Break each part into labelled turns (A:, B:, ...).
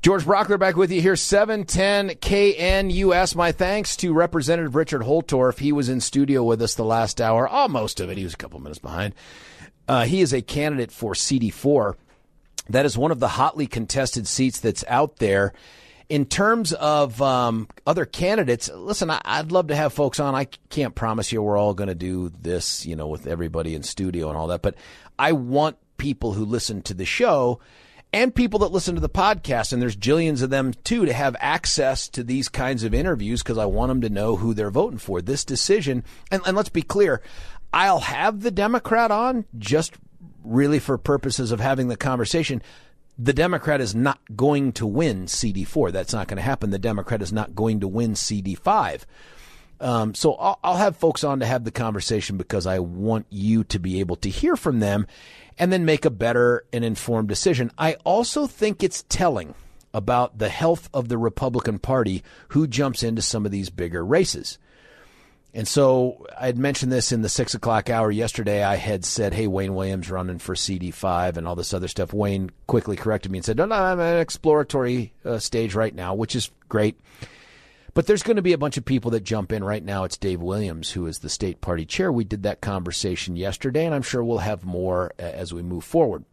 A: George Brauchler back with you here, 710 KNUS. My thanks to Representative Richard Holtorf. He was in studio with us the last hour, almost of it. He was a couple minutes behind. Uh, he is a candidate for CD4. That is one of the hotly contested seats that's out there. In terms of um, other candidates, listen, I, would love to have folks on. I can't promise you we're all going to do this, you know, with everybody in studio and all that, but I want people who listen to the show and people that listen to the podcast, and there's jillions of them too, to have access to these kinds of interviews because I want them to know who they're voting for. This decision, and, and let's be clear, I'll have the Democrat on just really for purposes of having the conversation. The Democrat is not going to win CD4. That's not going to happen. The Democrat is not going to win CD5. Um, so I'll, I'll have folks on to have the conversation because I want you to be able to hear from them and then make a better and informed decision. I also think it's telling about the health of the Republican Party who jumps into some of these bigger races. And so I had mentioned this in the six o'clock hour yesterday. I had said, "Hey, Wayne Williams running for CD5 and all this other stuff." Wayne quickly corrected me and said, "No, no, I'm at an exploratory uh, stage right now, which is great." But there's going to be a bunch of people that jump in right now. It's Dave Williams, who is the state party chair. We did that conversation yesterday, and I'm sure we'll have more uh, as we move forward.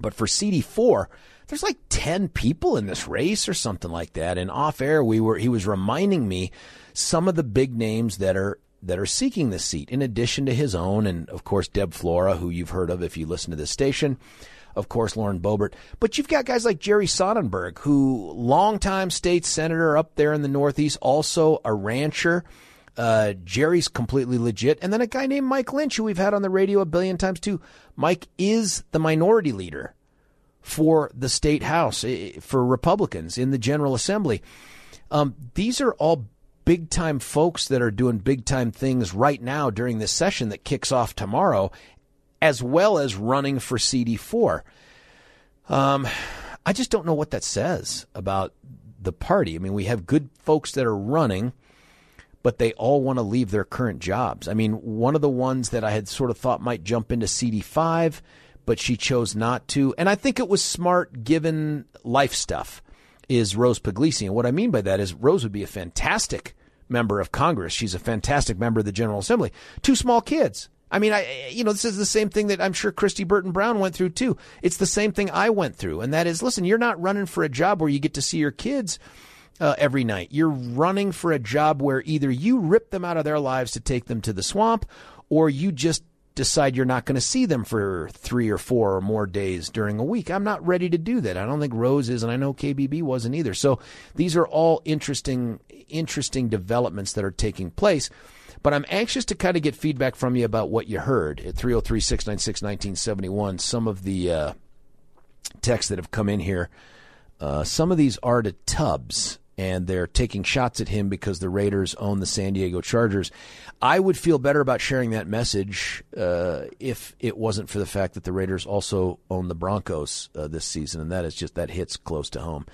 A: But for CD4, there's like 10 people in this race or something like that. And off air, we were, he was reminding me some of the big names that are, that are seeking the seat in addition to his own. And of course, Deb Flora, who you've heard of if you listen to this station of course, Lauren Boebert. But you've got guys like Jerry Sonnenberg, who longtime state senator up there in the Northeast, also a rancher. Uh, Jerry's completely legit. And then a guy named Mike Lynch, who we've had on the radio a billion times too. Mike is the minority leader for the state house, eh, for Republicans in the General Assembly. Um, these are all big time folks that are doing big time things right now during this session that kicks off tomorrow as well as running for CD4. Um, I just don't know what that says about the party. I mean, we have good folks that are running, but they all want to leave their current jobs. I mean, one of the ones that I had sort of thought might jump into CD5, but she chose not to. And I think it was smart given life stuff is Rose Pugliese. And what I mean by that is Rose would be a fantastic member of Congress. She's a fantastic member of the General Assembly. Two small kids. I mean, I you know, this is the same thing that I'm sure Kristi Burton Brown went through too. It's the same thing I went through, and that is, listen, you're not running for a job where you get to see your kids uh, every night. You're running for a job where either you rip them out of their lives to take them to the swamp, or you just decide you're not going to see them for three or four or more days during a week. I'm not ready to do that. I don't think Rose is, and I know KBB wasn't either. So these are all interesting, interesting developments that are taking place. But I'm anxious to kind of get feedback from you about what you heard at 303 696 1971. Some of the uh, texts that have come in here, uh, some of these are to Tubbs, and they're taking shots at him because the Raiders own the San Diego Chargers. I would feel better about sharing that message uh, if it wasn't for the fact that the Raiders also own the Broncos uh, this season, and that is just that hits close to home.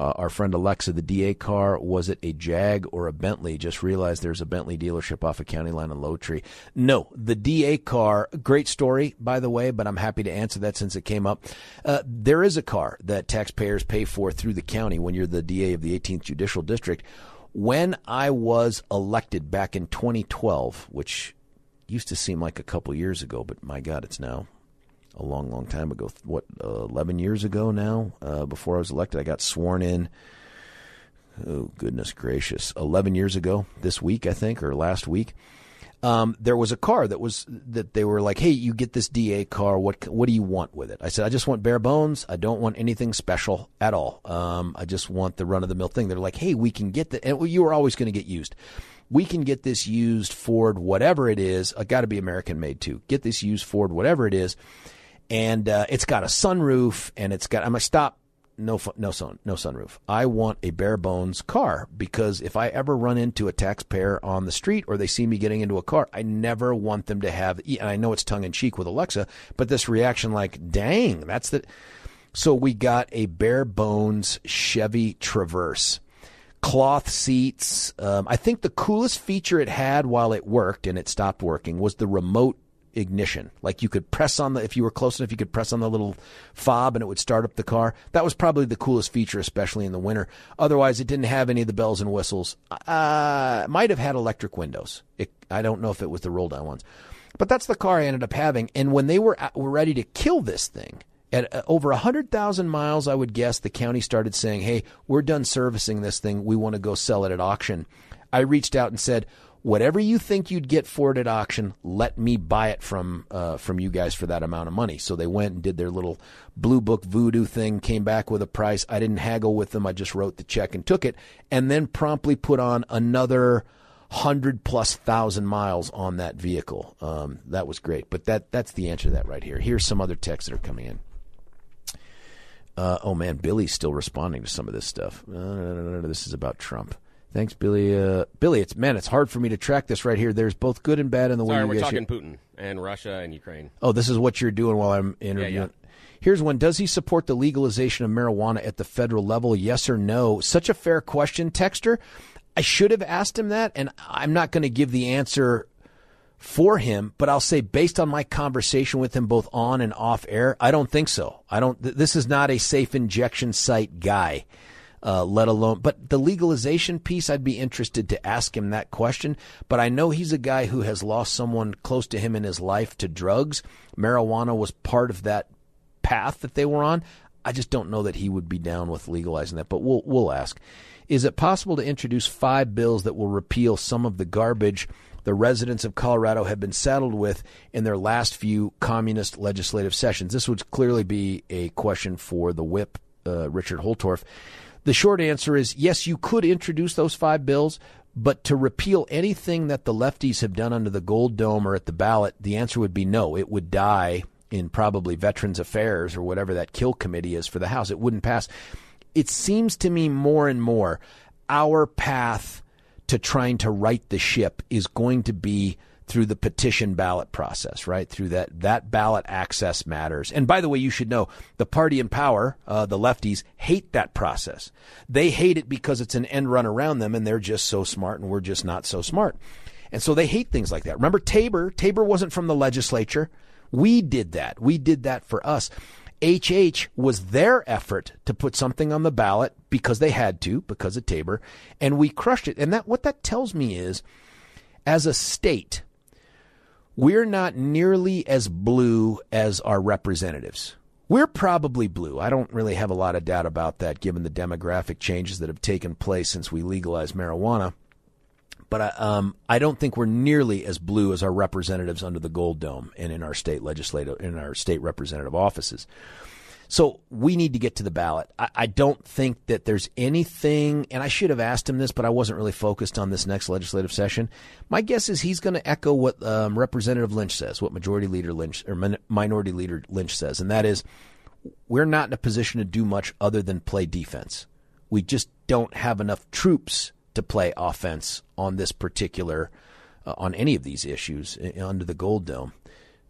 A: Uh, our friend Alexa, the DA car, was it a Jag or a Bentley? Just realized there's a Bentley dealership off a of county line in Lone Tree. No, the DA car, great story, by the way, but I'm happy to answer that since it came up. Uh, there is a car that taxpayers pay for through the county when you're the DA of the 18th Judicial District. When I was elected back in 2012, which used to seem like a couple years ago, but my God, it's now a long, long time ago. What, uh, 11 years ago now, uh, before I was elected. I got sworn in. Oh, goodness gracious. 11 years ago, this week, I think, or last week. Um, there was a car that was that they were like, "Hey, you get this DA car. What what do you want with it?" I said, "I just want bare bones. I don't want anything special at all. Um, I just want the run of the mill thing." They're like, "Hey, we can get that." And you were always going to get used. we can get this used Ford, whatever it is. Uh, got to be American made too. Get this used Ford, whatever it is, and uh, it's got a sunroof, and it's got. I'm gonna stop. No, no sun, no sunroof. I want a bare bones car because if I ever run into a taxpayer on the street or they see me getting into a car, I never want them to have. And I know it's tongue in cheek with Alexa, but this reaction, like, dang, that's the. So we got a bare bones Chevy Traverse cloth seats. Um, I think the coolest feature it had while it worked and it stopped working was the remote ignition. Like you could press on the, if you were close enough, you could press on the little fob and it would start up the car. That was probably the coolest feature, especially in the winter. Otherwise, it didn't have any of the bells and whistles. Uh, might have had electric windows. It, I don't know if it was the roll down ones. But that's the car I ended up having. And when they were, were ready to kill this thing, at uh, over 100,000 miles, I would guess the county started saying, Hey, we're done servicing this thing. We want to go sell it at auction. I reached out and said, Whatever you think you'd get for it at auction, let me buy it from uh, from you guys for that amount of money. So they went and did their little blue book voodoo thing, came back with a price. I didn't haggle with them. I just wrote the check and took it, and then promptly put on another hundred plus thousand miles on that vehicle. Um, that was great. But that that's the answer to that right here. Here's some other texts that are coming in. Uh, oh man, Billy's still responding to some of this stuff. Uh, this is about Trump. Thanks, Billy. Uh, Billy, it's man, it's hard for me to track this right here. There's both good and bad in the
B: Sorry,
A: way
B: we're talking Putin and Russia and Ukraine.
A: Oh, this is what you're doing while I'm interviewing. Yeah, yeah. Here's one. Does he support the legalization of marijuana at the federal level? Yes or no? Such a fair question, Texter. I should have asked him that, and I'm not going to give the answer for him, but I'll say based on my conversation with him both on and off air, I don't think so. I don't. Th- this is not a safe injection site guy. Uh, let alone, but the legalization piece, I'd be interested to ask him that question. But I know he's a guy who has lost someone close to him in his life to drugs. Marijuana was part of that path that they were on. I just don't know that he would be down with legalizing that, but we'll we'll ask. Is it possible to introduce five bills that will repeal some of the garbage the residents of Colorado have been saddled with in their last few communist legislative sessions. This would clearly be a question for the whip, uh, Richard Holtorf. The short answer is yes, you could introduce those five bills, but to repeal anything that the lefties have done under the Gold Dome or at the ballot, the answer would be no. It would die in probably Veterans Affairs or whatever that kill committee is for the House. It wouldn't pass. It seems to me more and more our path to trying to right the ship is going to be through the petition ballot process, right? Through that that ballot access matters. And by the way, you should know the party in power, uh, the lefties, hate that process. They hate it because it's an end run around them, and they're just so smart, and we're just not so smart. And so they hate things like that. Remember Tabor? Tabor wasn't from the legislature. We did that. We did that for us. HH was their effort to put something on the ballot because they had to, because of Tabor, and we crushed it. And that what that tells me is, as a state, we're not nearly as blue as our representatives. We're probably blue. I don't really have a lot of doubt about that given the demographic changes that have taken place since we legalized marijuana but I, um, I don't think we're nearly as blue as our representatives under the Gold Dome and in our state legislative in our state representative offices. So we need to get to the ballot. I, I, don't think that there's anything, and I should have asked him this, but I wasn't really focused on this next legislative session. My guess is he's going to echo what um, Representative Lynch says, what Majority Leader Lynch or Minority Leader Lynch says, and that is we're not in a position to do much other than play defense. We just don't have enough troops to play offense on this particular, uh, on any of these issues uh, under the Gold Dome.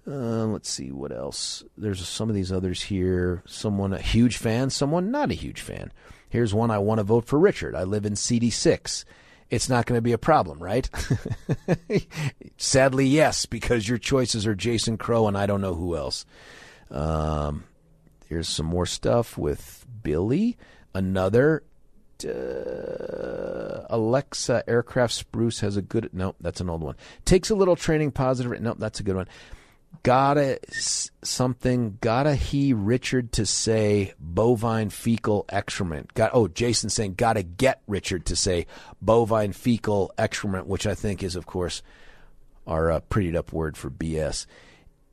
A: Uh, let's see what else. There's some of these others here. Someone a huge fan, someone not a huge fan. Here's one I want to vote for Richard. I live in CD6. It's not going to be a problem, right? Sadly, yes, because your choices are Jason Crow and I don't know who else. Um, here's some more stuff with Billy. Another uh, Alexa Aircraft Spruce has a good. No, that's an old one. Takes a little training. Positive. No, that's a good one. Gotta something. Gotta he Richard to say bovine fecal excrement. Got oh Jason saying gotta get Richard to say bovine fecal excrement, which I think is of course our uh, prettied up word for BS.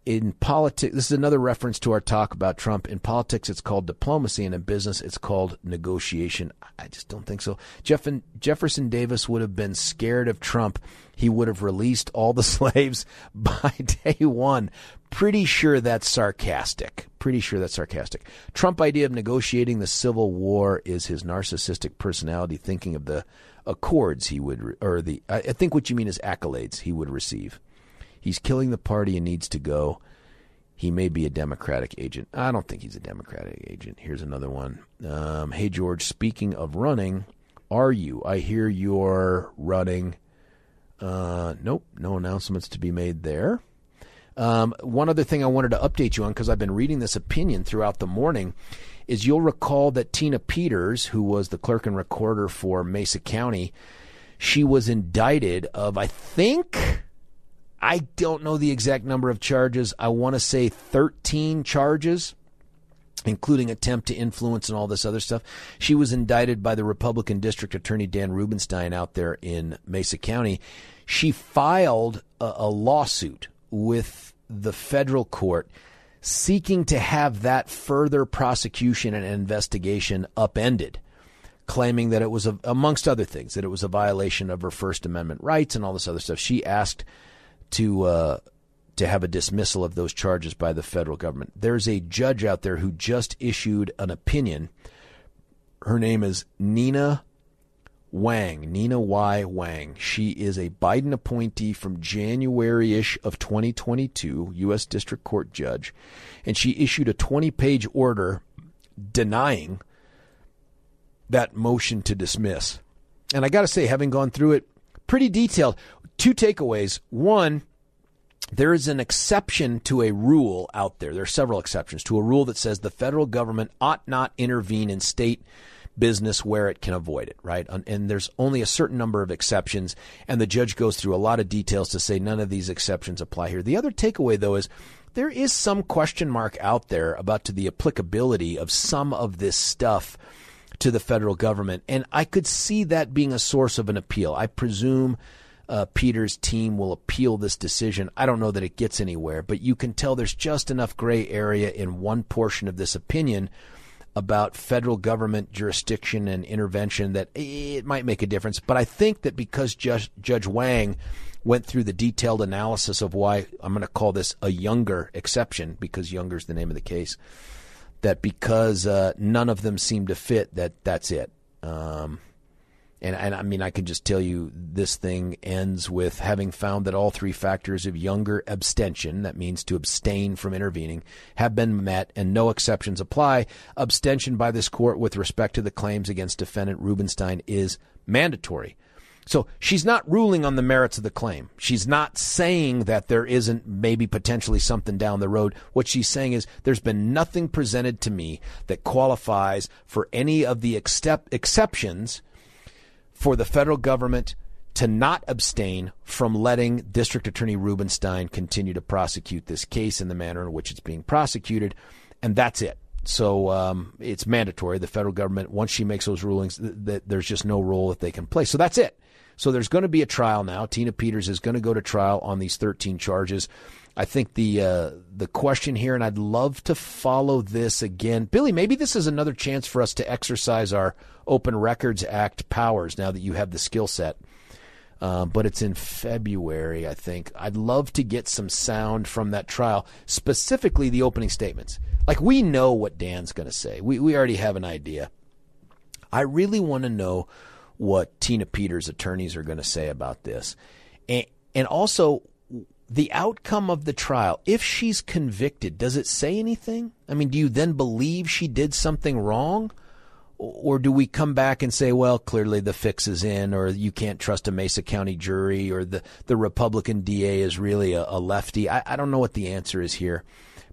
A: In politics, this is another reference to our talk about Trump. In politics, it's called diplomacy, and in business, it's called negotiation. I just don't think so. Jeff Jefferson Davis would have been scared of Trump. He would have released all the slaves by day one. Pretty sure that's sarcastic. Pretty sure that's sarcastic. Trump idea of negotiating the Civil War is his narcissistic personality thinking of the accords he would, or the, I think what you mean is accolades he would receive. He's killing the party and needs to go. He may be a Democratic agent. I don't think he's a Democratic agent. Here's another one. Um, hey, George, speaking of running, are you? I hear you're running. Uh, nope, no announcements to be made there. Um, one other thing I wanted to update you on because I've been reading this opinion throughout the morning is you'll recall that Tina Peters, who was the clerk and recorder for Mesa County, she was indicted of, I think, I don't know the exact number of charges. I want to say 13 charges, including attempt to influence and all this other stuff. She was indicted by the Republican District Attorney Dan Rubinstein out there in Mesa County. She filed a, a lawsuit with the federal court seeking to have that further prosecution and investigation upended claiming that it was, a, amongst other things, that it was a violation of her First Amendment rights and all this other stuff. She asked to uh, to have a dismissal of those charges by the federal government. There's a judge out there who just issued an opinion. Her name is Nina Wang, Nina Y. Wang. She is a Biden appointee from January ish of 2022, U.S. District Court judge, and she issued a 20 page order denying that motion to dismiss. And I got to say, having gone through it, pretty detailed two takeaways. One, there is an exception to a rule out there. There are several exceptions to a rule that says the federal government ought not intervene in state business where it can avoid it, right? And there's only a certain number of exceptions, and the judge goes through a lot of details to say none of these exceptions apply here. The other takeaway, though, is there is some question mark out there about to the applicability of some of this stuff to the federal government, and I could see that being a source of an appeal. I presume uh, Peters' team will appeal this decision. I don't know that it gets anywhere, but you can tell there's just enough gray area in one portion of this opinion about federal government jurisdiction and intervention that it might make a difference. But I think that because Judge, Judge Wang went through the detailed analysis of why I'm going to call this a Younger exception because Younger is the name of the case, that because uh, none of them seem to fit, that that's it. Um, and, and I mean, I can just tell you this thing ends with having found that all three factors of Younger abstention, that means to abstain from intervening, have been met and no exceptions apply. Abstention by this court with respect to the claims against defendant Rubinstein is mandatory. So she's not ruling on the merits of the claim. She's not saying that there isn't maybe potentially something down the road. What she's saying is there's been nothing presented to me that qualifies for any of the except exceptions for the federal government to not abstain from letting District Attorney Rubinstein continue to prosecute this case in the manner in which it's being prosecuted, and that's it. So um, it's mandatory. The federal government, once she makes those rulings, th- th- there's just no role that they can play. So that's it. So there's going to be a trial now. Tina Peters is going to go to trial on these 13 charges. I think the uh, the question here, and I'd love to follow this again, Billy. Maybe this is another chance for us to exercise our Open Records Act powers now that you have the skill set. Uh, but it's in February, I think. I'd love to get some sound from that trial, specifically the opening statements. Like we know what Dan's going to say. We we already have an idea. I really want to know what Tina Peters' attorneys are going to say about this, and and also the outcome of the trial. If she's convicted, does it say anything? I mean, do you then believe she did something wrong? or do we come back and say, well, clearly the fix is in, or you can't trust a Mesa County jury, or the, the Republican DA is really a, a lefty? I, I don't know what the answer is here,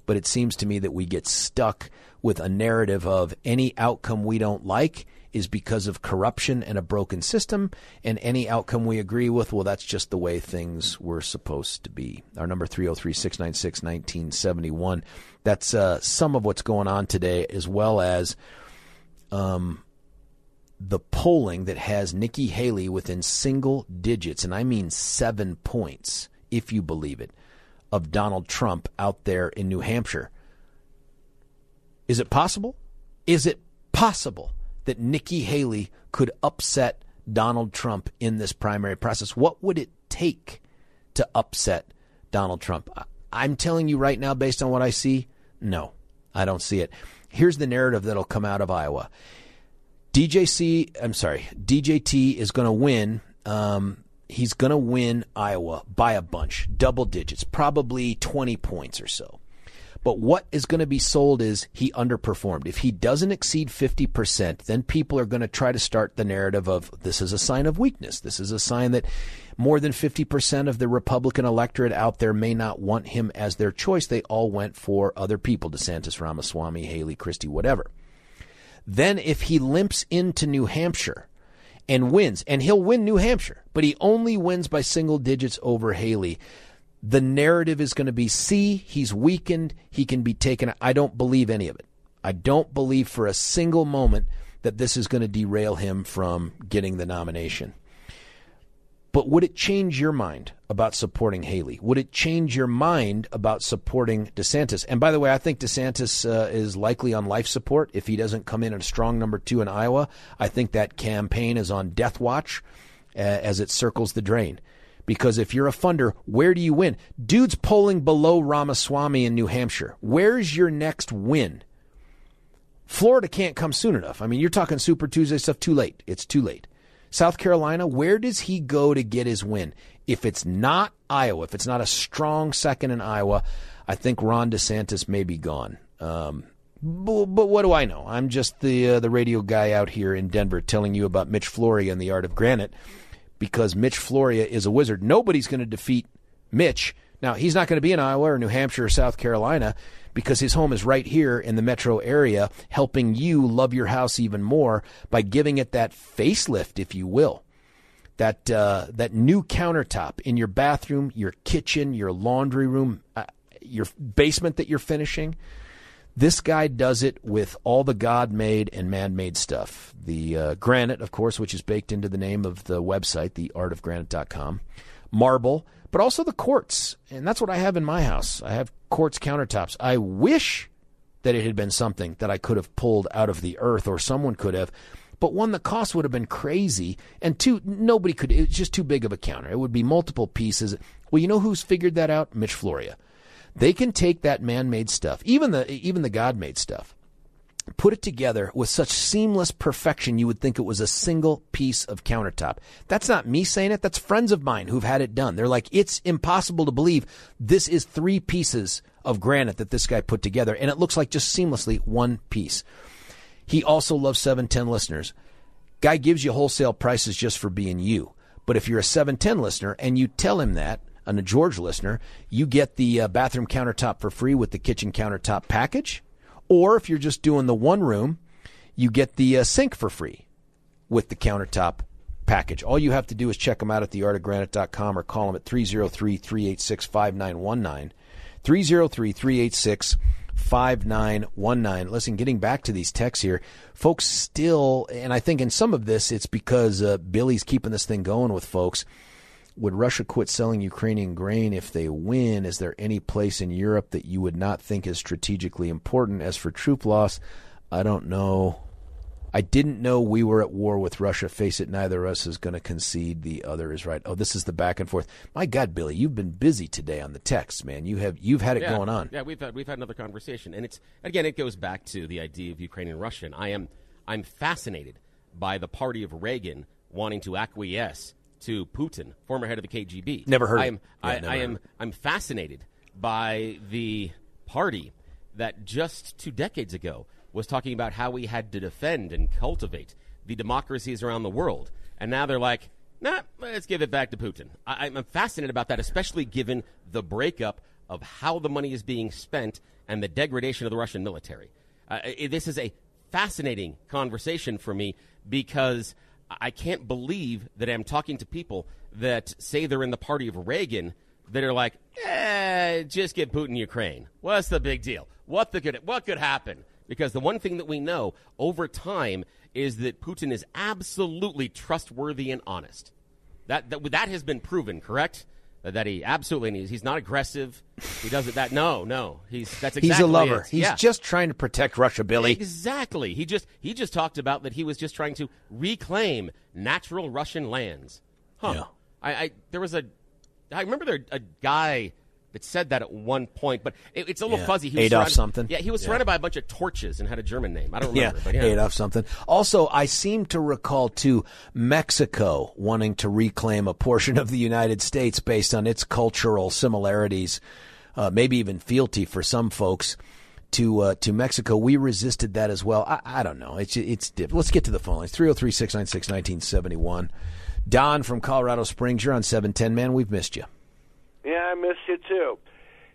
A: but it seems to me that we get stuck with a narrative of any outcome we don't like is because of corruption and a broken system, and any outcome we agree with, well, that's just the way things were supposed to be. Our number 303 696 1971. That's uh, some of what's going on today, as well as um, the polling that has Nikki Haley within single digits, and I mean seven points, if you believe it, of Donald Trump out there in New Hampshire. Is it possible? Is it possible that Nikki Haley could upset Donald Trump in this primary process? What would it take to upset Donald Trump? I'm telling you right now, based on what I see, no, I don't see it. Here's the narrative that'll come out of Iowa. DJC, I'm sorry, DJT is going to win. Um, he's going to win Iowa by a bunch, double digits, probably 20 points or so. But what is going to be sold is he underperformed. If he doesn't exceed 50%, then people are going to try to start the narrative of this is a sign of weakness. This is a sign that more than 50% of the Republican electorate out there may not want him as their choice. They all went for other people DeSantis, Ramaswamy, Haley, Christie, whatever. Then if he limps into New Hampshire, and wins, and he'll win New Hampshire, but he only wins by single digits over Haley the narrative is going to be see, he's weakened, he can be taken. I don't believe any of it. I don't believe for a single moment that this is going to derail him from getting the nomination. But would it change your mind about supporting Haley? Would it change your mind about supporting DeSantis? And by the way, I think DeSantis uh, is likely on life support if he doesn't come in at a strong number two in Iowa. I think that campaign is on death watch uh, as it circles the drain. Because if you're a funder, where do you win? Dude's polling below Ramaswamy in New Hampshire. Where's your next win? Florida can't come soon enough. I mean, you're talking Super Tuesday stuff too late. It's too late. South Carolina, where does he go to get his win? If it's not Iowa, if it's not a strong second in Iowa, I think Ron DeSantis may be gone. Um, but, but, what do I know? I'm just the uh, the radio guy out here in Denver telling you about Mitch Floria and the art of granite because Mitch Floria is a wizard. Nobody's going to defeat Mitch. Now, he's not going to be in Iowa or New Hampshire or South Carolina because his home is right here in the metro area, helping you love your house even more by giving it that facelift, if you will. That uh, that new countertop in your bathroom, your kitchen, your laundry room, uh, your basement that you're finishing. This guy does it with all the God made and man made stuff. The uh, granite, of course, which is baked into the name of the website, theartofgranite.com, marble, but also the quartz. And that's what I have in my house. I have quartz countertops. I wish that it had been something that I could have pulled out of the earth or someone could have, but one, the cost would have been crazy. And two, nobody could, it's just too big of a counter. It would be multiple pieces. Well, you know who's figured that out? Mitch Floria. They can take that man-made stuff, even the even the God-made stuff, put it together with such seamless perfection you would think it was a single piece of countertop. That's not me saying it, that's friends of mine who've had it done. They're like, it's impossible to believe this is three pieces of granite that this guy put together, and it looks like just seamlessly one piece. He also loves 710 listeners. Guy gives you wholesale prices just for being you. But if you're a 710 listener and you tell him that, and a George listener, you get the uh, bathroom countertop for free with the kitchen countertop package. Or if you're just doing the one room, you get the uh, sink for free with the countertop package. All you have to do is check them out at theartofgranite.com or call them at 303 386 5919. 303 386 5919. Listen, getting back to these texts here, folks still, and I think in some of this it's because uh, Billy's keeping this thing going with folks would Russia quit selling Ukrainian grain if they win? Is there any place in Europe that you would not think is strategically important? As for troop loss, I don't know. I didn't know we were at war with Russia. Face it, neither of us is going to concede. The other is right. Oh, this is the back and forth. My God, Billy, you've been busy today on the text, man. You have you've had it
B: yeah,
A: going on.
B: Yeah, we've had, we've had another conversation, and it's again it goes back to the idea of Ukraine and Russian. I am I'm fascinated by the party of Reagan wanting to acquiesce to Putin, former head of the KGB.
A: Never heard.
B: I am.
A: Yeah,
B: I, I am. I'm fascinated by the party that just two decades ago was talking about how we had to defend and cultivate the democracies around the world, and now they're like, "Nah, let's give it back to Putin." I, I'm fascinated about that, especially given the breakup of how the money is being spent and the degradation of the Russian military. Uh, this is a fascinating conversation for me because I can't believe that I'm talking to people that say they're in the party of Reagan that are like, eh, just get Putin Ukraine. What's the big deal? What the good, what could happen? Because the one thing that we know over time is that Putin is absolutely trustworthy and honest. That, that, that has been proven, correct? That he absolutely needs. He's not aggressive. He doesn't that. No, no. He's that's exactly
A: He's a lover. He's
B: Yeah.
A: just trying to protect Russia, Billy.
B: Exactly. He just he just talked about that he was just trying to reclaim natural Russian lands. Huh.
A: Yeah.
B: I, I there was a I remember there a guy that said that at one point, but it, it's a little
A: Yeah.
B: fuzzy. He was
A: Adolf something?
B: Yeah, he was
A: Yeah.
B: surrounded by a bunch of torches and had a German name. I don't
A: Yeah,
B: remember. but yeah.
A: Adolf something. Also, I seem to recall too Mexico wanting to reclaim a portion of the United States based on its cultural similarities, uh, maybe even fealty for some folks to uh, to Mexico. We resisted that as well. I, I don't know. It's it's let's get to the phone lines. 303-696-1971. Don from Colorado Springs, you're on 710 man. We've missed you.
C: Yeah, I miss you too.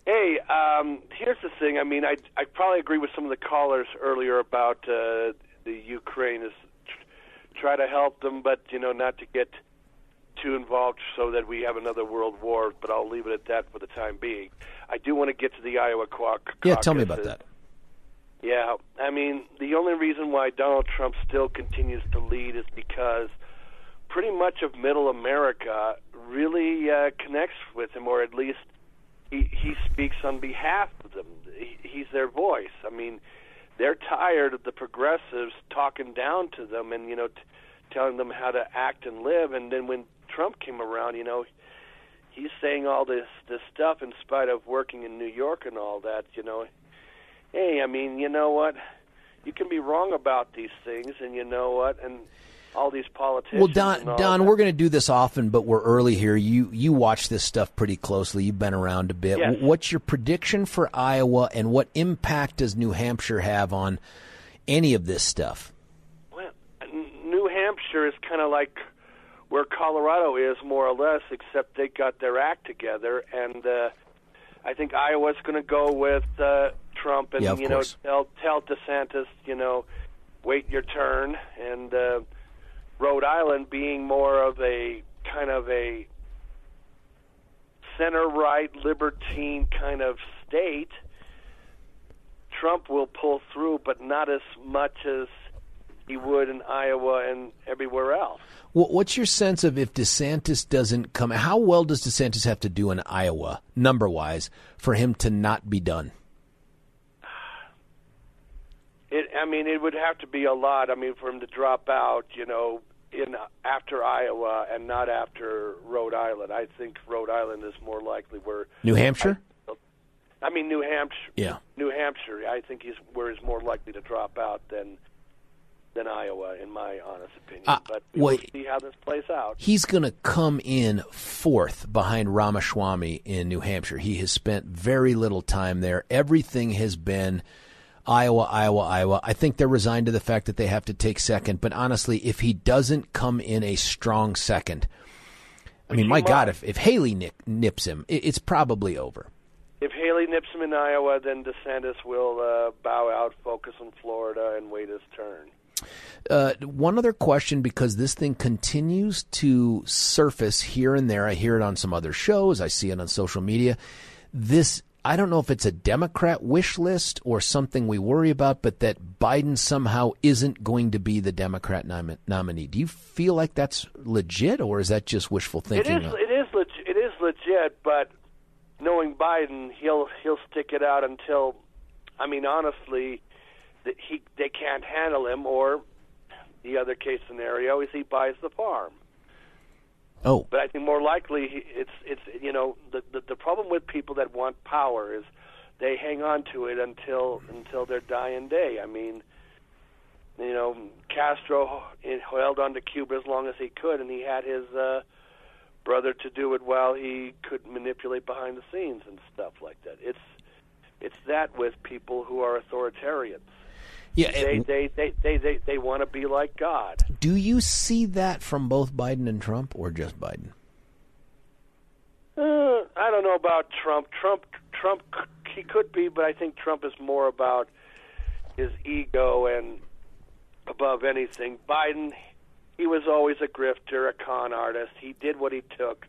C: Hey, um, here's the thing. I mean, I I probably agree with some of the callers earlier about uh, the Ukraine is tr- try to help them, but you know, not to get too involved so that we have another world war. But I'll leave it at that for the time being. I do want to get to the Iowa caucus.
A: Yeah, tell me about that.
C: Yeah, I mean, the only reason why Donald Trump still continues to lead is because pretty much of Middle America really uh, connects with him, or at least he he speaks on behalf of them. He, he's their voice. I mean, they're tired of the progressives talking down to them and you know t- telling them how to act and live. And then when Trump came around, you know, he's saying all this this stuff in spite of working in New York and all that. You know, hey, I mean, you know what? You can be wrong about these things, and you know what? And all these politicians.
A: Well, Don, Don,
C: that.
A: we're going to do this often, but we're early here. You you watch this stuff pretty closely. You've been around a bit.
C: Yes.
A: What's your prediction for Iowa, and what impact does New Hampshire have on any of this stuff?
C: Well, New Hampshire is kind of like where Colorado is, more or less, except they got their act together, and uh, I think Iowa's going to go with uh, Trump, and
A: Yeah,
C: you know,
A: course.
C: tell tell DeSantis, you know, wait your turn, and uh, Rhode Island being more of a kind of a center right libertine kind of state. Trump will pull through, but not as much as he would in Iowa and everywhere else.
A: Wh- What's your sense of if DeSantis doesn't come? How well does DeSantis have to do in Iowa, number wise, for him to not be done?
C: It, I mean, it would have to be a lot. I mean, for him to drop out, you know, in after Iowa and not after Rhode Island. I think Rhode Island is more likely where.
A: New Hampshire?
C: I mean, New Hampshire.
A: Yeah.
C: New Hampshire. I think he's where he's more likely to drop out than than Iowa, in my honest opinion.
A: Uh,
C: but we'll
A: wait.
C: see how this plays out.
A: He's going to come in fourth behind Ramaswamy in New Hampshire. He has spent very little time there. Everything has been Iowa, Iowa, Iowa. I think they're resigned to the fact that they have to take second. But honestly, if he doesn't come in a strong second, I mean, my God, if, if Haley nip, nips him, it, it's probably over.
C: If Haley nips him in Iowa, then DeSantis will uh, bow out, focus on Florida, and wait his turn.
A: Uh, one other question because this thing continues to surface here and there. I hear it on some other shows. I see it on social media. This, I don't know if it's a Democrat wish list or something we worry about, but that Biden somehow isn't going to be the Democrat nom- nominee. Do you feel like that's legit or is that just wishful thinking?
C: is. It is. Leg- it is legit, but knowing Biden, he'll he'll stick it out until. I mean, honestly, that he they can't handle him, or the other case scenario is he buys the farm.
A: Oh,
C: But I think more likely it's it's you know the, the the problem with people that want power is they hang on to it until until their dying day. I mean, you know, Castro held on to Cuba as long as he could, and he had his uh, brother to do it while he could manipulate behind the scenes and stuff like that. It's it's that with people who are authoritarians.
A: Yeah.
C: They they they they they, they want to be like God.
A: do you see that from both Biden and Trump or just Biden?
C: Uh, I don't know about Trump. Trump, Trump, he could be, but I think Trump is more about his ego and above anything. Biden, he was always a grifter, a con artist. He did what he took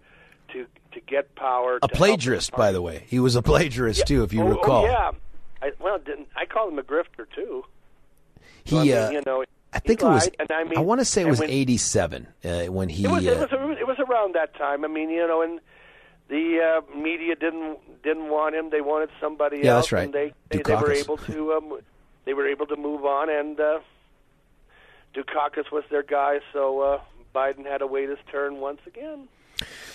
C: to to get power.
A: A plagiarist, by the way. He was a plagiarist too, if you
C: oh,
A: recall.
C: Oh, yeah. I, well, didn't I call him a grifter too?
A: He,
C: I mean,
A: uh,
C: you know,
A: I think it was.
C: I mean,
A: want to say it was
C: when-
A: '87 uh, when he.
C: It was,
A: uh,
C: it was it was around that time. I mean, you know, and the uh, media didn't didn't want him. They wanted somebody
A: Yeah,
C: else.
A: that's right.
C: And they they, they were able to um, they were able to move on, and uh, Dukakis was their guy. So uh, Biden had to wait his turn once again.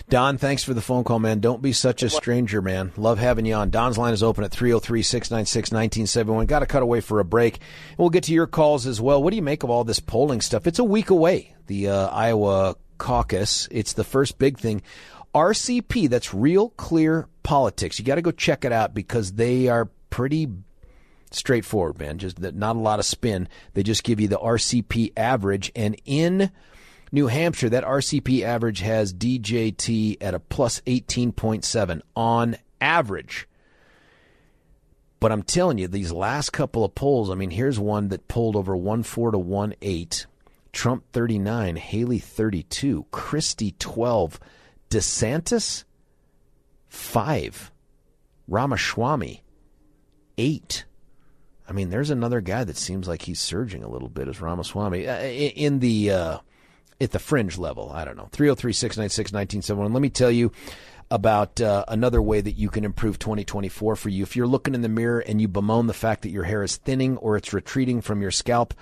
A: Don, thanks for the phone call, man. Don't be such a stranger, man. Love having you on. Don's line is open at 303 696 1971. Got to cut away for a break. We'll get to your calls as well. What do you make of all this polling stuff? It's a week away, the uh, Iowa caucus. It's the first big thing. RCP, that's Real Clear Politics. You got to go check it out because they are pretty straightforward, man. Just not a lot of spin. They just give you the RCP average, and in New Hampshire, that RCP average has DJT at a plus 18.7 on average. But I'm telling you, these last couple of polls, I mean, here's one that polled over 1 4 to 1 8. Trump 39, Haley 32, Christie 12, DeSantis 5, Ramaswamy 8. I mean, there's another guy that seems like he's surging a little bit as Ramaswamy uh, in the uh, at the fringe level. I don't know. 303 696 1971. Let me tell you about uh, another way that you can improve 2024 for you. If you're looking in the mirror and you bemoan the fact that your hair is thinning or it's retreating from your scalp,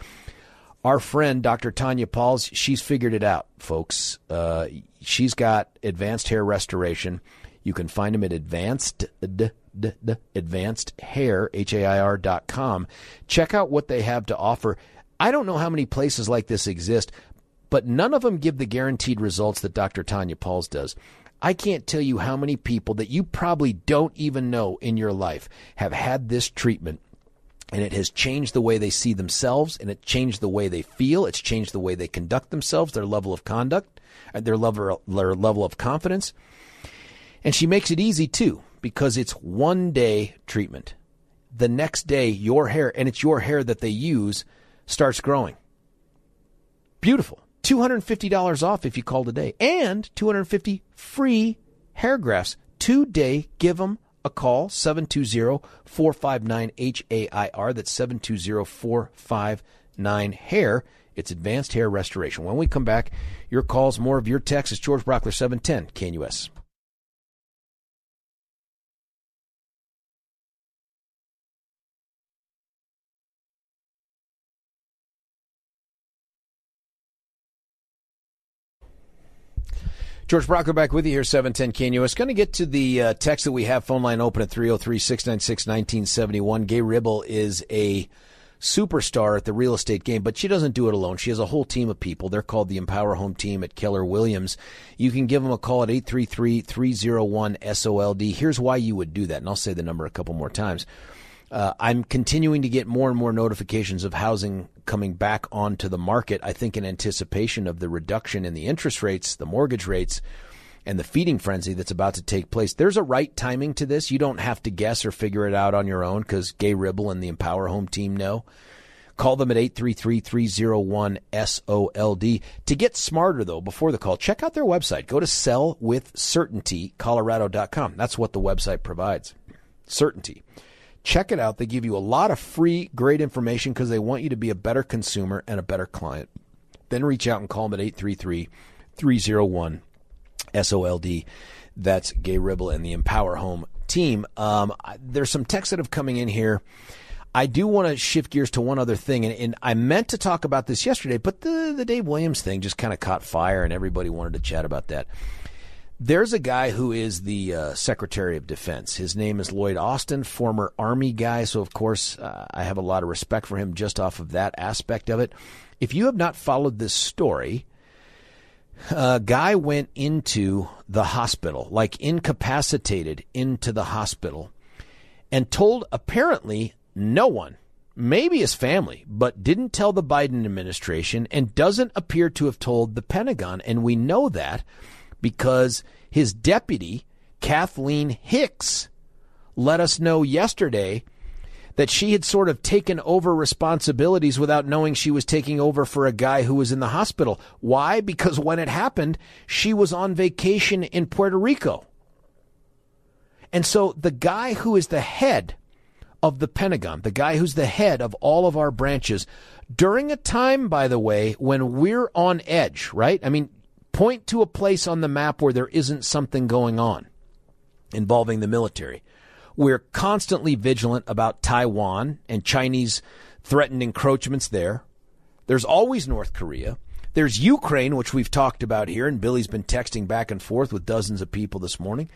A: our friend Dr. Tanya Pauls, she's figured it out, folks. Uh, she's got advanced hair restoration. You can find them at advanced d, d, d, advanced hair h a i r dot com. Check out what they have to offer. I don't know how many places like this exist, but none of them give the guaranteed results that Dr. Tanya Pauls does. I can't tell you how many people that you probably don't even know in your life have had this treatment. And it has changed the way they see themselves and it changed the way they feel. It's changed the way they conduct themselves their level of conduct uh, their level their level of confidence. And she makes it easy too because it's one day treatment. The next day your hair and it's your hair that they use starts growing. Beautiful $250 off if you call today. And 250 free hair grafts. Today give them a call 720-459-HAIR that's 720-459-HAIR. it's advanced hair restoration. When we come back your calls more of your texts. George Brauchler 710 KNUS George Brauchler back with you here, 710 KNUS. Going to get to the uh, text that we have. Phone line open at 303 696 1971. Gay Ribble is a superstar at the real estate game, but she doesn't do it alone. She has a whole team of people. They're called the Empower Home Team at Keller Williams. You can give them a call at 833 301 SOLD. Here's why you would do that, and I'll say the number a couple more times. Uh, I'm continuing to get more and more notifications of housing coming back onto the market. I think in anticipation of the reduction in the interest rates, the mortgage rates, and the feeding frenzy that's about to take place. There's a right timing to this. You don't have to guess or figure it out on your own because Gay Ribble and the Empower Home team know. Call them at 833-301-SOLD. To get smarter, though, before the call, check out their website. Go to sellwithcertaintycolorado.com. That's what the website provides. Certainty. Check it out. They give you a lot of free, great information because they want you to be a better consumer and a better client. Then reach out and call them at 833 301 SOLD. That's Gay Ribble and the Empower Home team. Um, there's some texts that have coming in here. I do want to shift gears to one other thing, and, and I meant to talk about this yesterday, but the, the Dave Williams thing just kind of caught fire, and everybody wanted to chat about that. There's a guy who is the uh, Secretary of Defense. His name is Lloyd Austin, former Army guy. So, of course, uh, I have a lot of respect for him just off of that aspect of it. If you have not followed this story, a guy went into the hospital, like incapacitated into the hospital, and told apparently no one, maybe his family, but didn't tell the Biden administration and doesn't appear to have told the Pentagon. And we know that because his deputy, Kathleen Hicks, let us know yesterday that she had sort of taken over responsibilities without knowing she was taking over for a guy who was in the hospital. Why? Because when it happened, she was on vacation in Puerto Rico. And so the guy who is the head of the Pentagon, the guy who's the head of all of our branches, during a time, by the way, when we're on edge, right? I mean, point to a place on the map where there isn't something going on. involving the military. We're constantly vigilant about Taiwan and Chinese threatened encroachments there. There's always North Korea. There's Ukraine, which we've talked about here, and Billy's been texting back and forth with dozens of people this morning.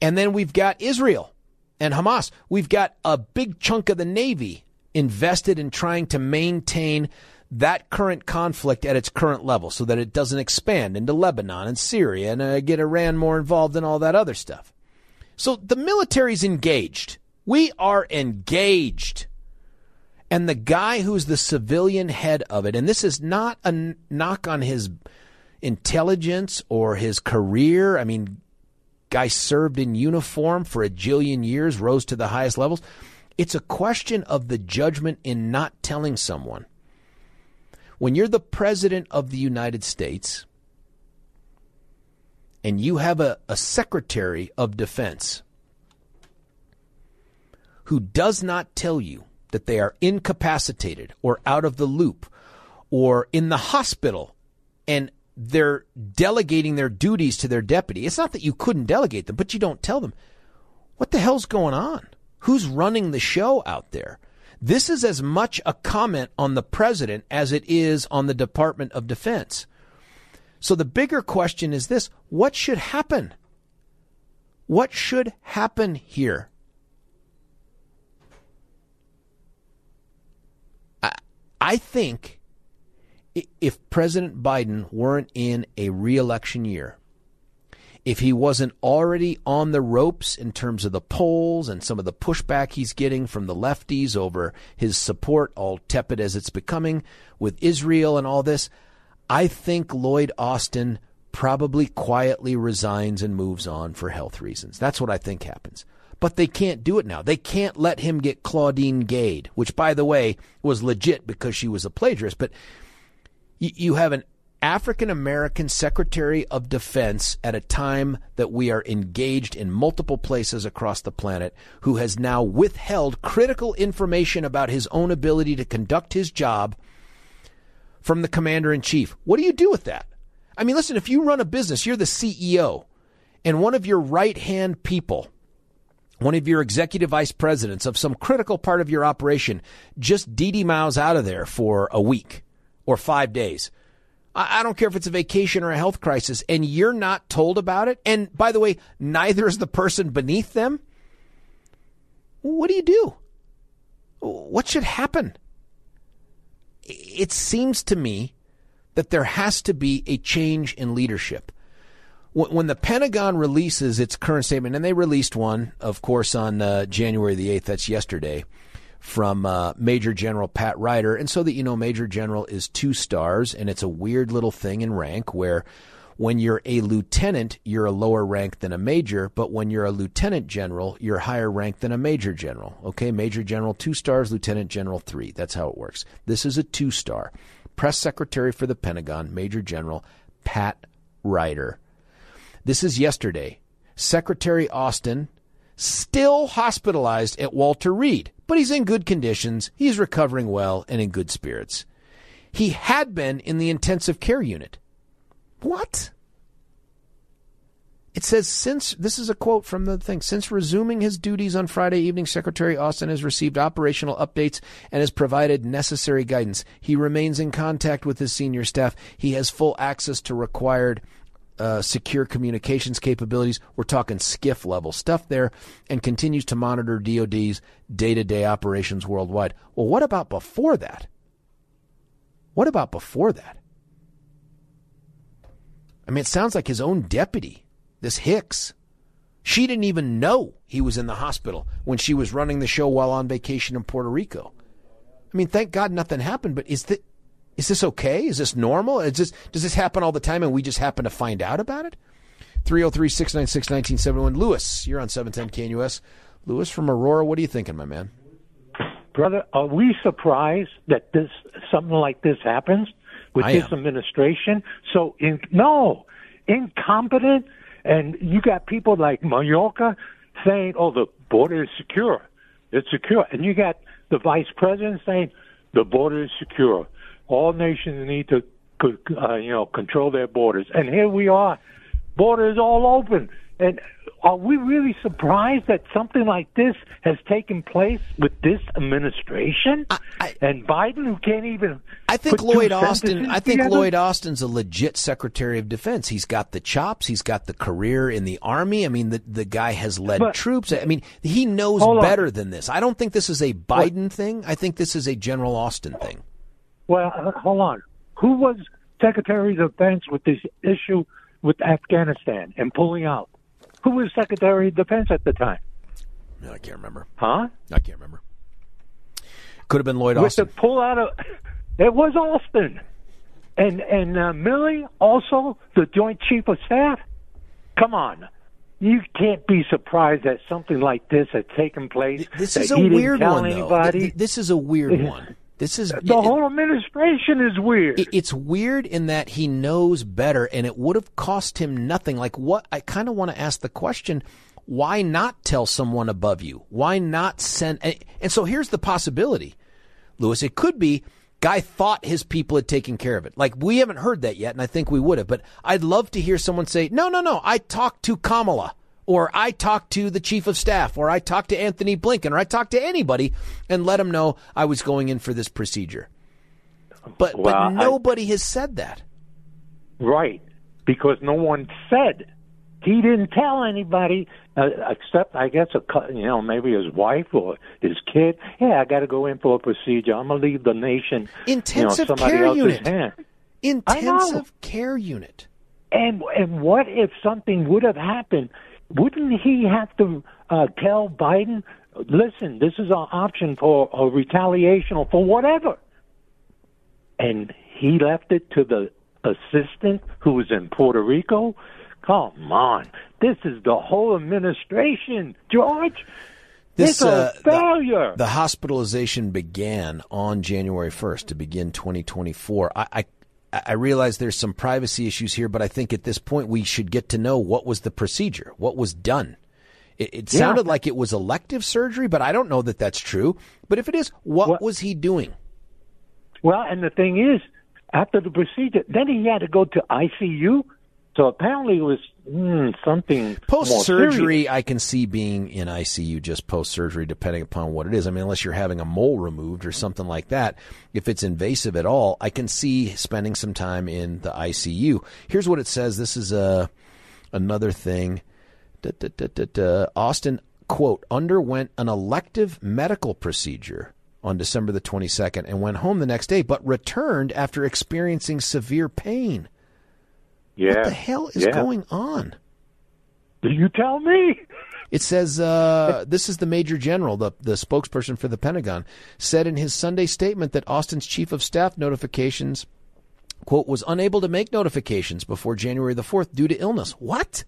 A: And then we've got Israel and Hamas. We've got a big chunk of the Navy invested in trying to maintain that current conflict at its current level so that it doesn't expand into Lebanon and Syria and uh, get Iran more involved in all that other stuff. So the military's engaged. We are engaged. And the guy who's the civilian head of it, and this is not a knock on his intelligence or his career. I mean, guy served in uniform for a jillion years, rose to the highest levels. It's a question of the judgment in not telling someone. When you're the president of the United States and you have a, a secretary of defense who does not tell you that they are incapacitated or out of the loop or in the hospital and they're delegating their duties to their deputy. It's not that you couldn't delegate them, but you don't tell them. What the hell's going on? Who's running the show out there? This is as much a comment on the president as it is on the Department of Defense. So the bigger question is this what should happen? What should happen here? I, think if President Biden weren't in a reelection year, if he wasn't already on the ropes in terms of the polls and some of the pushback he's getting from the lefties over his support, all tepid as it's becoming with Israel and all this, I think Lloyd Austin probably quietly resigns and moves on for health reasons. That's what I think happens. But they can't do it now. They can't let him get Claudine Gade, which, by the way, was legit because she was a plagiarist. But you have an African American Secretary of Defense at a time that we are engaged in multiple places across the planet who has now withheld critical information about his own ability to conduct his job from the commander in chief. What do you do with that? I mean, listen, if you run a business, you're the CEO, and one of your right hand people, one of your executive vice presidents of some critical part of your operation just Didi Mouse out of there for a week or five days. I, I don't care if it's a vacation or a health crisis, and you're not told about it. And by the way, neither is the person beneath them. What do you do? What should happen? It seems to me that there has to be a change in leadership. When the Pentagon releases its current statement, and they released one, of course, on uh, January the 8th, that's yesterday, from uh, Major General Pat Ryder. And so that you know, Major General is two stars, and it's a weird little thing in rank where when you're a lieutenant, you're a lower rank than a major, but when you're a lieutenant general, you're higher rank than a major general. Okay, major general two stars, lieutenant general three. That's how it works. This is a two star. Press secretary for the Pentagon, Major General Pat Ryder. This is yesterday. Secretary Austin still hospitalized at Walter Reed but he's in good conditions, he's recovering well, and in good spirits. He had been in the intensive care unit. What? It says since this is a quote from the thing since resuming his duties on Friday evening Secretary Austin has received operational updates and has provided necessary guidance. He remains in contact with his senior staff. He has full access to required uh, secure communications capabilities. We're talking SCIF level stuff there, and continues to monitor DoD's day to day operations worldwide. Well, what about before that? What about before that? I mean, it sounds like his own deputy, this Hicks. She didn't even know he was in the hospital when she was running the show while on vacation in Puerto Rico. I mean, thank God nothing happened, but is that is this okay? Is this normal? Is this, does this happen all the time and we just happen to find out about it? 303 696 1971. Lewis, you're on 710 KNUS. Lewis from Aurora, what are you thinking, my man?
D: Brother, are we surprised that this something like this happens with
A: I
D: this
A: am.
D: administration? So, in, no, incompetent, and you got people like Mayorkas saying, "Oh, the border is secure, it's secure," and you got the vice president saying, "The border is secure." All nations need to, uh, you know, control their borders. And here we are, borders all open. And are we really surprised that something like this has taken place with this administration
A: I, I,
D: and Biden, who can't even?
A: I think Lloyd Austin. I think
D: together?
A: Lloyd Austin's a legit Secretary of Defense. He's got the chops. He's got the career in the army. I mean, the the guy has led
D: But-
A: troops. I mean, he knows
D: Hold on.
A: better than this. I don't think this is a Biden thing. I think this is a General Austin thing.
D: Well, uh, hold on. Who was Secretary of Defense with this issue with Afghanistan and pulling out? Who was Secretary of Defense at the time?
A: I can't remember.
D: Huh?
A: I can't remember. Could have been Lloyd
D: With the
A: Austin.
D: pull out of it was Austin, and and uh, Milley also the Joint Chief of Staff. Come on. You can't be surprised that something like this had taken place.
A: This is a weird one, though.
D: anybody.
A: Th- This is a weird one. This is
D: the whole administration is weird.
A: It- It's weird in that he knows better, and it would have cost him nothing. Like what? I kind of want to ask the question: Why not tell someone above you? Why not send? And, and so here's the possibility, Lewis. It could be guy thought his people had taken care of it. Like we haven't heard that yet, and I think we would have. But I'd love to hear someone say, "No, no, no. I talked to Kamala." Or I talked to the chief of staff, or I talked to Anthony Blinken, or I talked to anybody and let them know I was going in for this procedure. But
D: Well,
A: but
D: I-
A: nobody has said that.
D: Right, because no one said he didn't tell anybody uh, except I guess a you know maybe his wife or his kid. Yeah, I got to go in for a procedure. I'm gonna leave the nation
A: Intensive
D: you know,
A: care unit.
D: hand.
A: Intensive care unit.
D: And and what if something would have happened? Wouldn't he have to uh, tell Biden, listen, this is our option for a retaliation or for whatever? And he left it to the assistant who was in Puerto Rico. Come on, this is the whole administration, George.
A: This uh, the-
D: failure.
A: The, hospitalization began on January 1st to begin 2024. I, I I realize there's some privacy issues here, but I think at this point we should get to know what was the procedure, what was done. It, it
D: Yeah.
A: sounded like it was elective surgery, but I don't know that that's true. But if it is, what
D: What-
A: was he doing?
D: Well, and the thing is, after the procedure, then he had to go to ICU. So apparently it was mm, something
A: post surgery. I can see being in ICU just post surgery, depending upon what it is. I mean, unless you're having a mole removed or something like that, if it's invasive at all, I can see spending some time in the ICU. Here's what it says. This is a another thing. Da, da, da, da, da. Austin quote underwent an elective medical procedure on December the 22nd and went home the next day, but returned after experiencing severe pain.
D: Yeah.
A: What the hell is
D: yeah.
A: going on?
D: Do You tell me.
A: It says uh, this is the Major General, the, the spokesperson for the Pentagon, said in his Sunday statement that Austin's chief of staff notifications, quote, was unable to make notifications before January the 4th due to illness. What?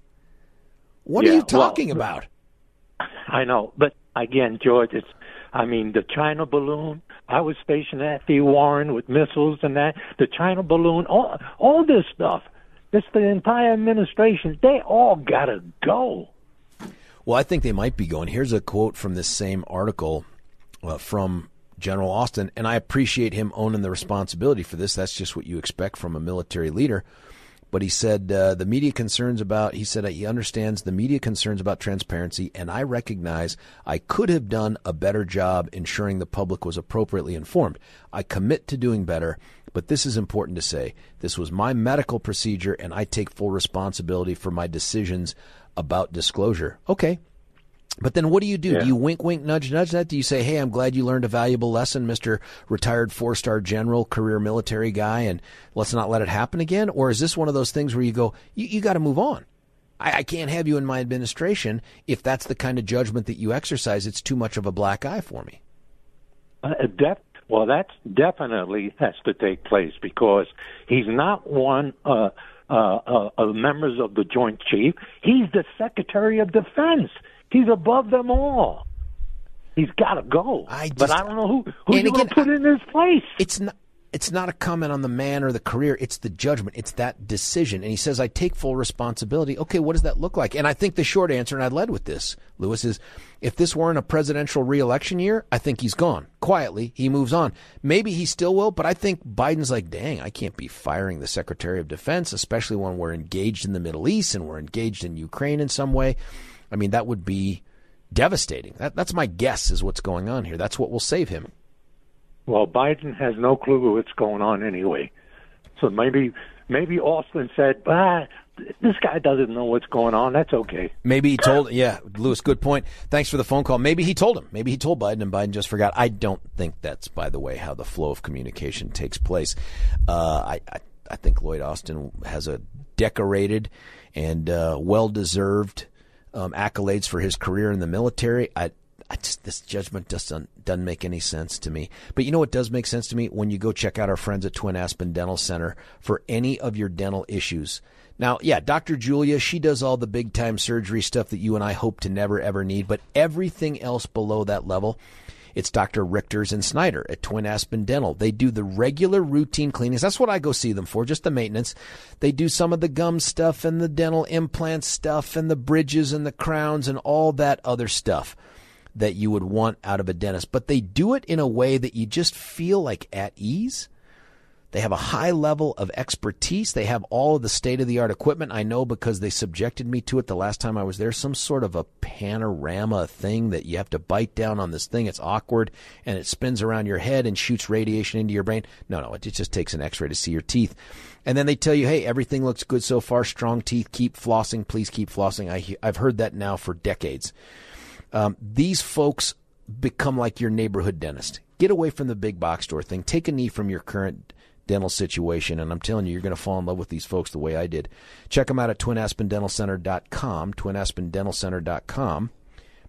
A: What are you talking
D: well,
A: about?
D: I know, but again, George, it's. I mean, the China balloon. I was stationed at the Warren with missiles and that. The China balloon. All all this stuff. It's the entire administration. They all gotta go.
A: Well, I think they might be going. Here's a quote from this same article uh, from General Austin, and I appreciate him owning the responsibility for this. That's just what you expect from a military leader. But he said uh, the media concerns about, he said he understands the media concerns about transparency, and I recognize I could have done a better job ensuring the public was appropriately informed. I commit to doing better, but this is important to say. This was my medical procedure, and I take full responsibility for my decisions about disclosure. Okay. But then what do you do?
D: Yeah.
A: Do you wink, wink, nudge, nudge that? Do you say, hey, I'm glad you learned a valuable lesson, Mr. Retired four star general, career military guy, and let's not let it happen again? Or is this one of those things where you go, you, you got to move on? I, I can't have you in my administration if that's the kind of judgment that you exercise. It's too much of a black eye for me.
D: Uh, def- well, that's definitely has to take place because he's not one uh, uh, uh, of members of the Joint Chief. He's the Secretary of Defense. He's above them all. He's got to go.
A: I
D: but I don't know who who you going
A: again,
D: to put in his place.
A: It's not. It's not a comment on the man or the career. It's the judgment. It's that decision. And he says, I take full responsibility. Okay, what does that look like? And I think the short answer, and I led with this, Lewis, is if this weren't a presidential reelection year, I think he's gone. Quietly, he moves on. Maybe he still will, but I think Biden's like, dang, I can't be firing the Secretary of Defense, especially when we're engaged in the Middle East and we're engaged in Ukraine in some way. I mean, that would be devastating. That, that's my guess is what's going on here. That's what will save him.
D: Well, Biden has no clue what's going on anyway. So maybe maybe Austin said, "Ah, this guy doesn't know what's going on. That's okay."
A: Maybe he told. Yeah, Lewis, good point. Thanks for the phone call. Maybe he told him. Maybe he told Biden, and Biden just forgot. I don't think that's, by the way, how the flow of communication takes place. Uh, I, I I think Lloyd Austin has a decorated and uh, well deserved um, accolades for his career in the military. I I just this judgment doesn't doesn't make any sense to me. But you know what does make sense to me when you go check out our friends at Twin Aspen Dental Center for any of your dental issues. Now, yeah, Dr. Julia, she does all the big time surgery stuff that you and I hope to never ever need, but everything else below that level, it's Dr. Richters and Snyder at Twin Aspen Dental. They do the regular routine cleanings. That's what I go see them for, just the maintenance. They do some of the gum stuff and the dental implant stuff and the bridges and the crowns and all that other stuff that you would want out of a dentist, but they do it in a way that you just feel like at ease. They have a high level of expertise. They have all of the state of the art equipment. I know because they subjected me to it the last time I was there. Some sort of a panorama thing that you have to bite down on this thing. It's awkward and it spins around your head and shoots radiation into your brain. No, no, it just takes an x ray to see your teeth. And then they tell you, hey, everything looks good so far. Strong teeth. Keep flossing. Please keep flossing. I, I've heard that now for decades. Um, these folks become like your neighborhood dentist. Get away from the big box store thing. Take a knee from your current dental situation, and I'm telling you, you're going to fall in love with these folks the way I did. Check them out at twinaspendentalcenter.com, twinaspendentalcenter.com.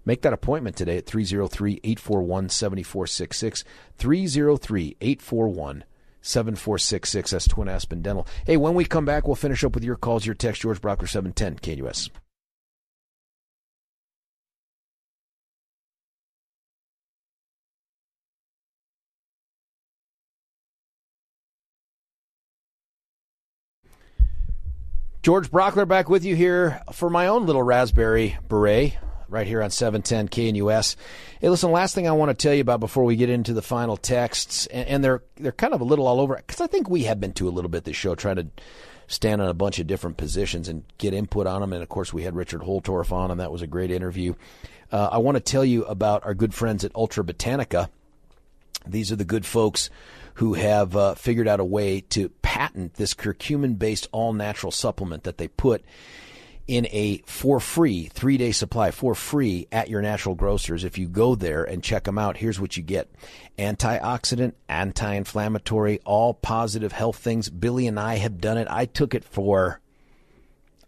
A: Make that appointment today at 303 841 7466. 303 841 7466. That's Twin Aspen Dental. Hey, when we come back, we'll finish up with your calls, your text, George Brauchler 710 KNUS. George Brauchler back with you here for my own little raspberry beret right here on 710 KNUS. Hey, listen, last thing I want to tell you about before we get into the final texts, and, and they're they're kind of a little all over because I think we have been to a little bit this show trying to stand on a bunch of different positions and get input on them. And of course, we had Richard Holtorf on, and that was a great interview. Uh, I want to tell you about our good friends at Ultra Botanica. These are the good folks who have uh, figured out a way to patent this curcumin based all natural supplement that they put in a for free three day supply for free at your natural grocers. If you go there and check them out, here's what you get antioxidant, anti inflammatory, all positive health things. Billy and I have done it. I took it for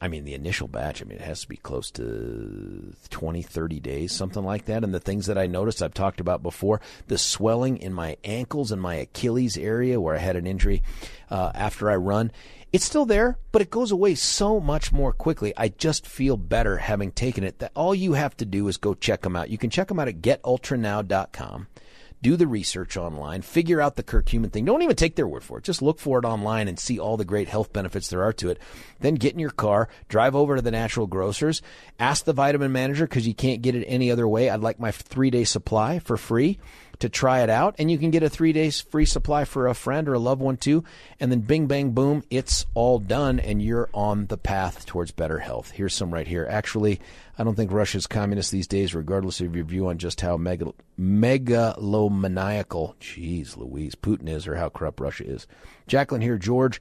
A: I mean, the initial batch, I mean, it has to be close to 20, 30 days, something like that. And the things that I noticed, I've talked about before, the swelling in my ankles and my Achilles area where I had an injury uh, after I run, it's still there, but it goes away so much more quickly. I just feel better having taken it. That all you have to do is go check them out. You can check them out at getultranow.com do the research online, figure out the curcumin thing. Don't even take their word for it. Just look for it online and see all the great health benefits there are to it. Then get in your car, drive over to the natural grocers, ask the vitamin manager because you can't get it any other way. I'd like my three day supply for free to try it out. And you can get a three days free supply for a friend or a loved one too. And then bing, bang, boom, it's all done and you're on the path towards better health. Here's some right here. Actually, I don't think Russia's communist these days, regardless of your view on just how megal- megalomaniacal, geez Louise, Putin is or how corrupt Russia is. Jacqueline here, George.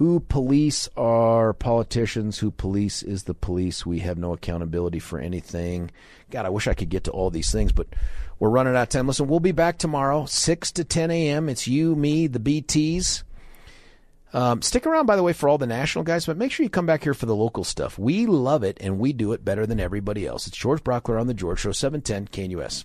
A: Who police are politicians? Who police is the police? We have no accountability for anything. God, I wish I could get to all these things, but we're running out of time. Listen, we'll be back tomorrow, 6 to 10 a.m. It's you, me, the BTs. Um, stick around, by the way, for all the national guys, but make sure you come back here for the local stuff. We love it, and we do it better than everybody else. It's George Brauchler on The George Show, 710 KNUS.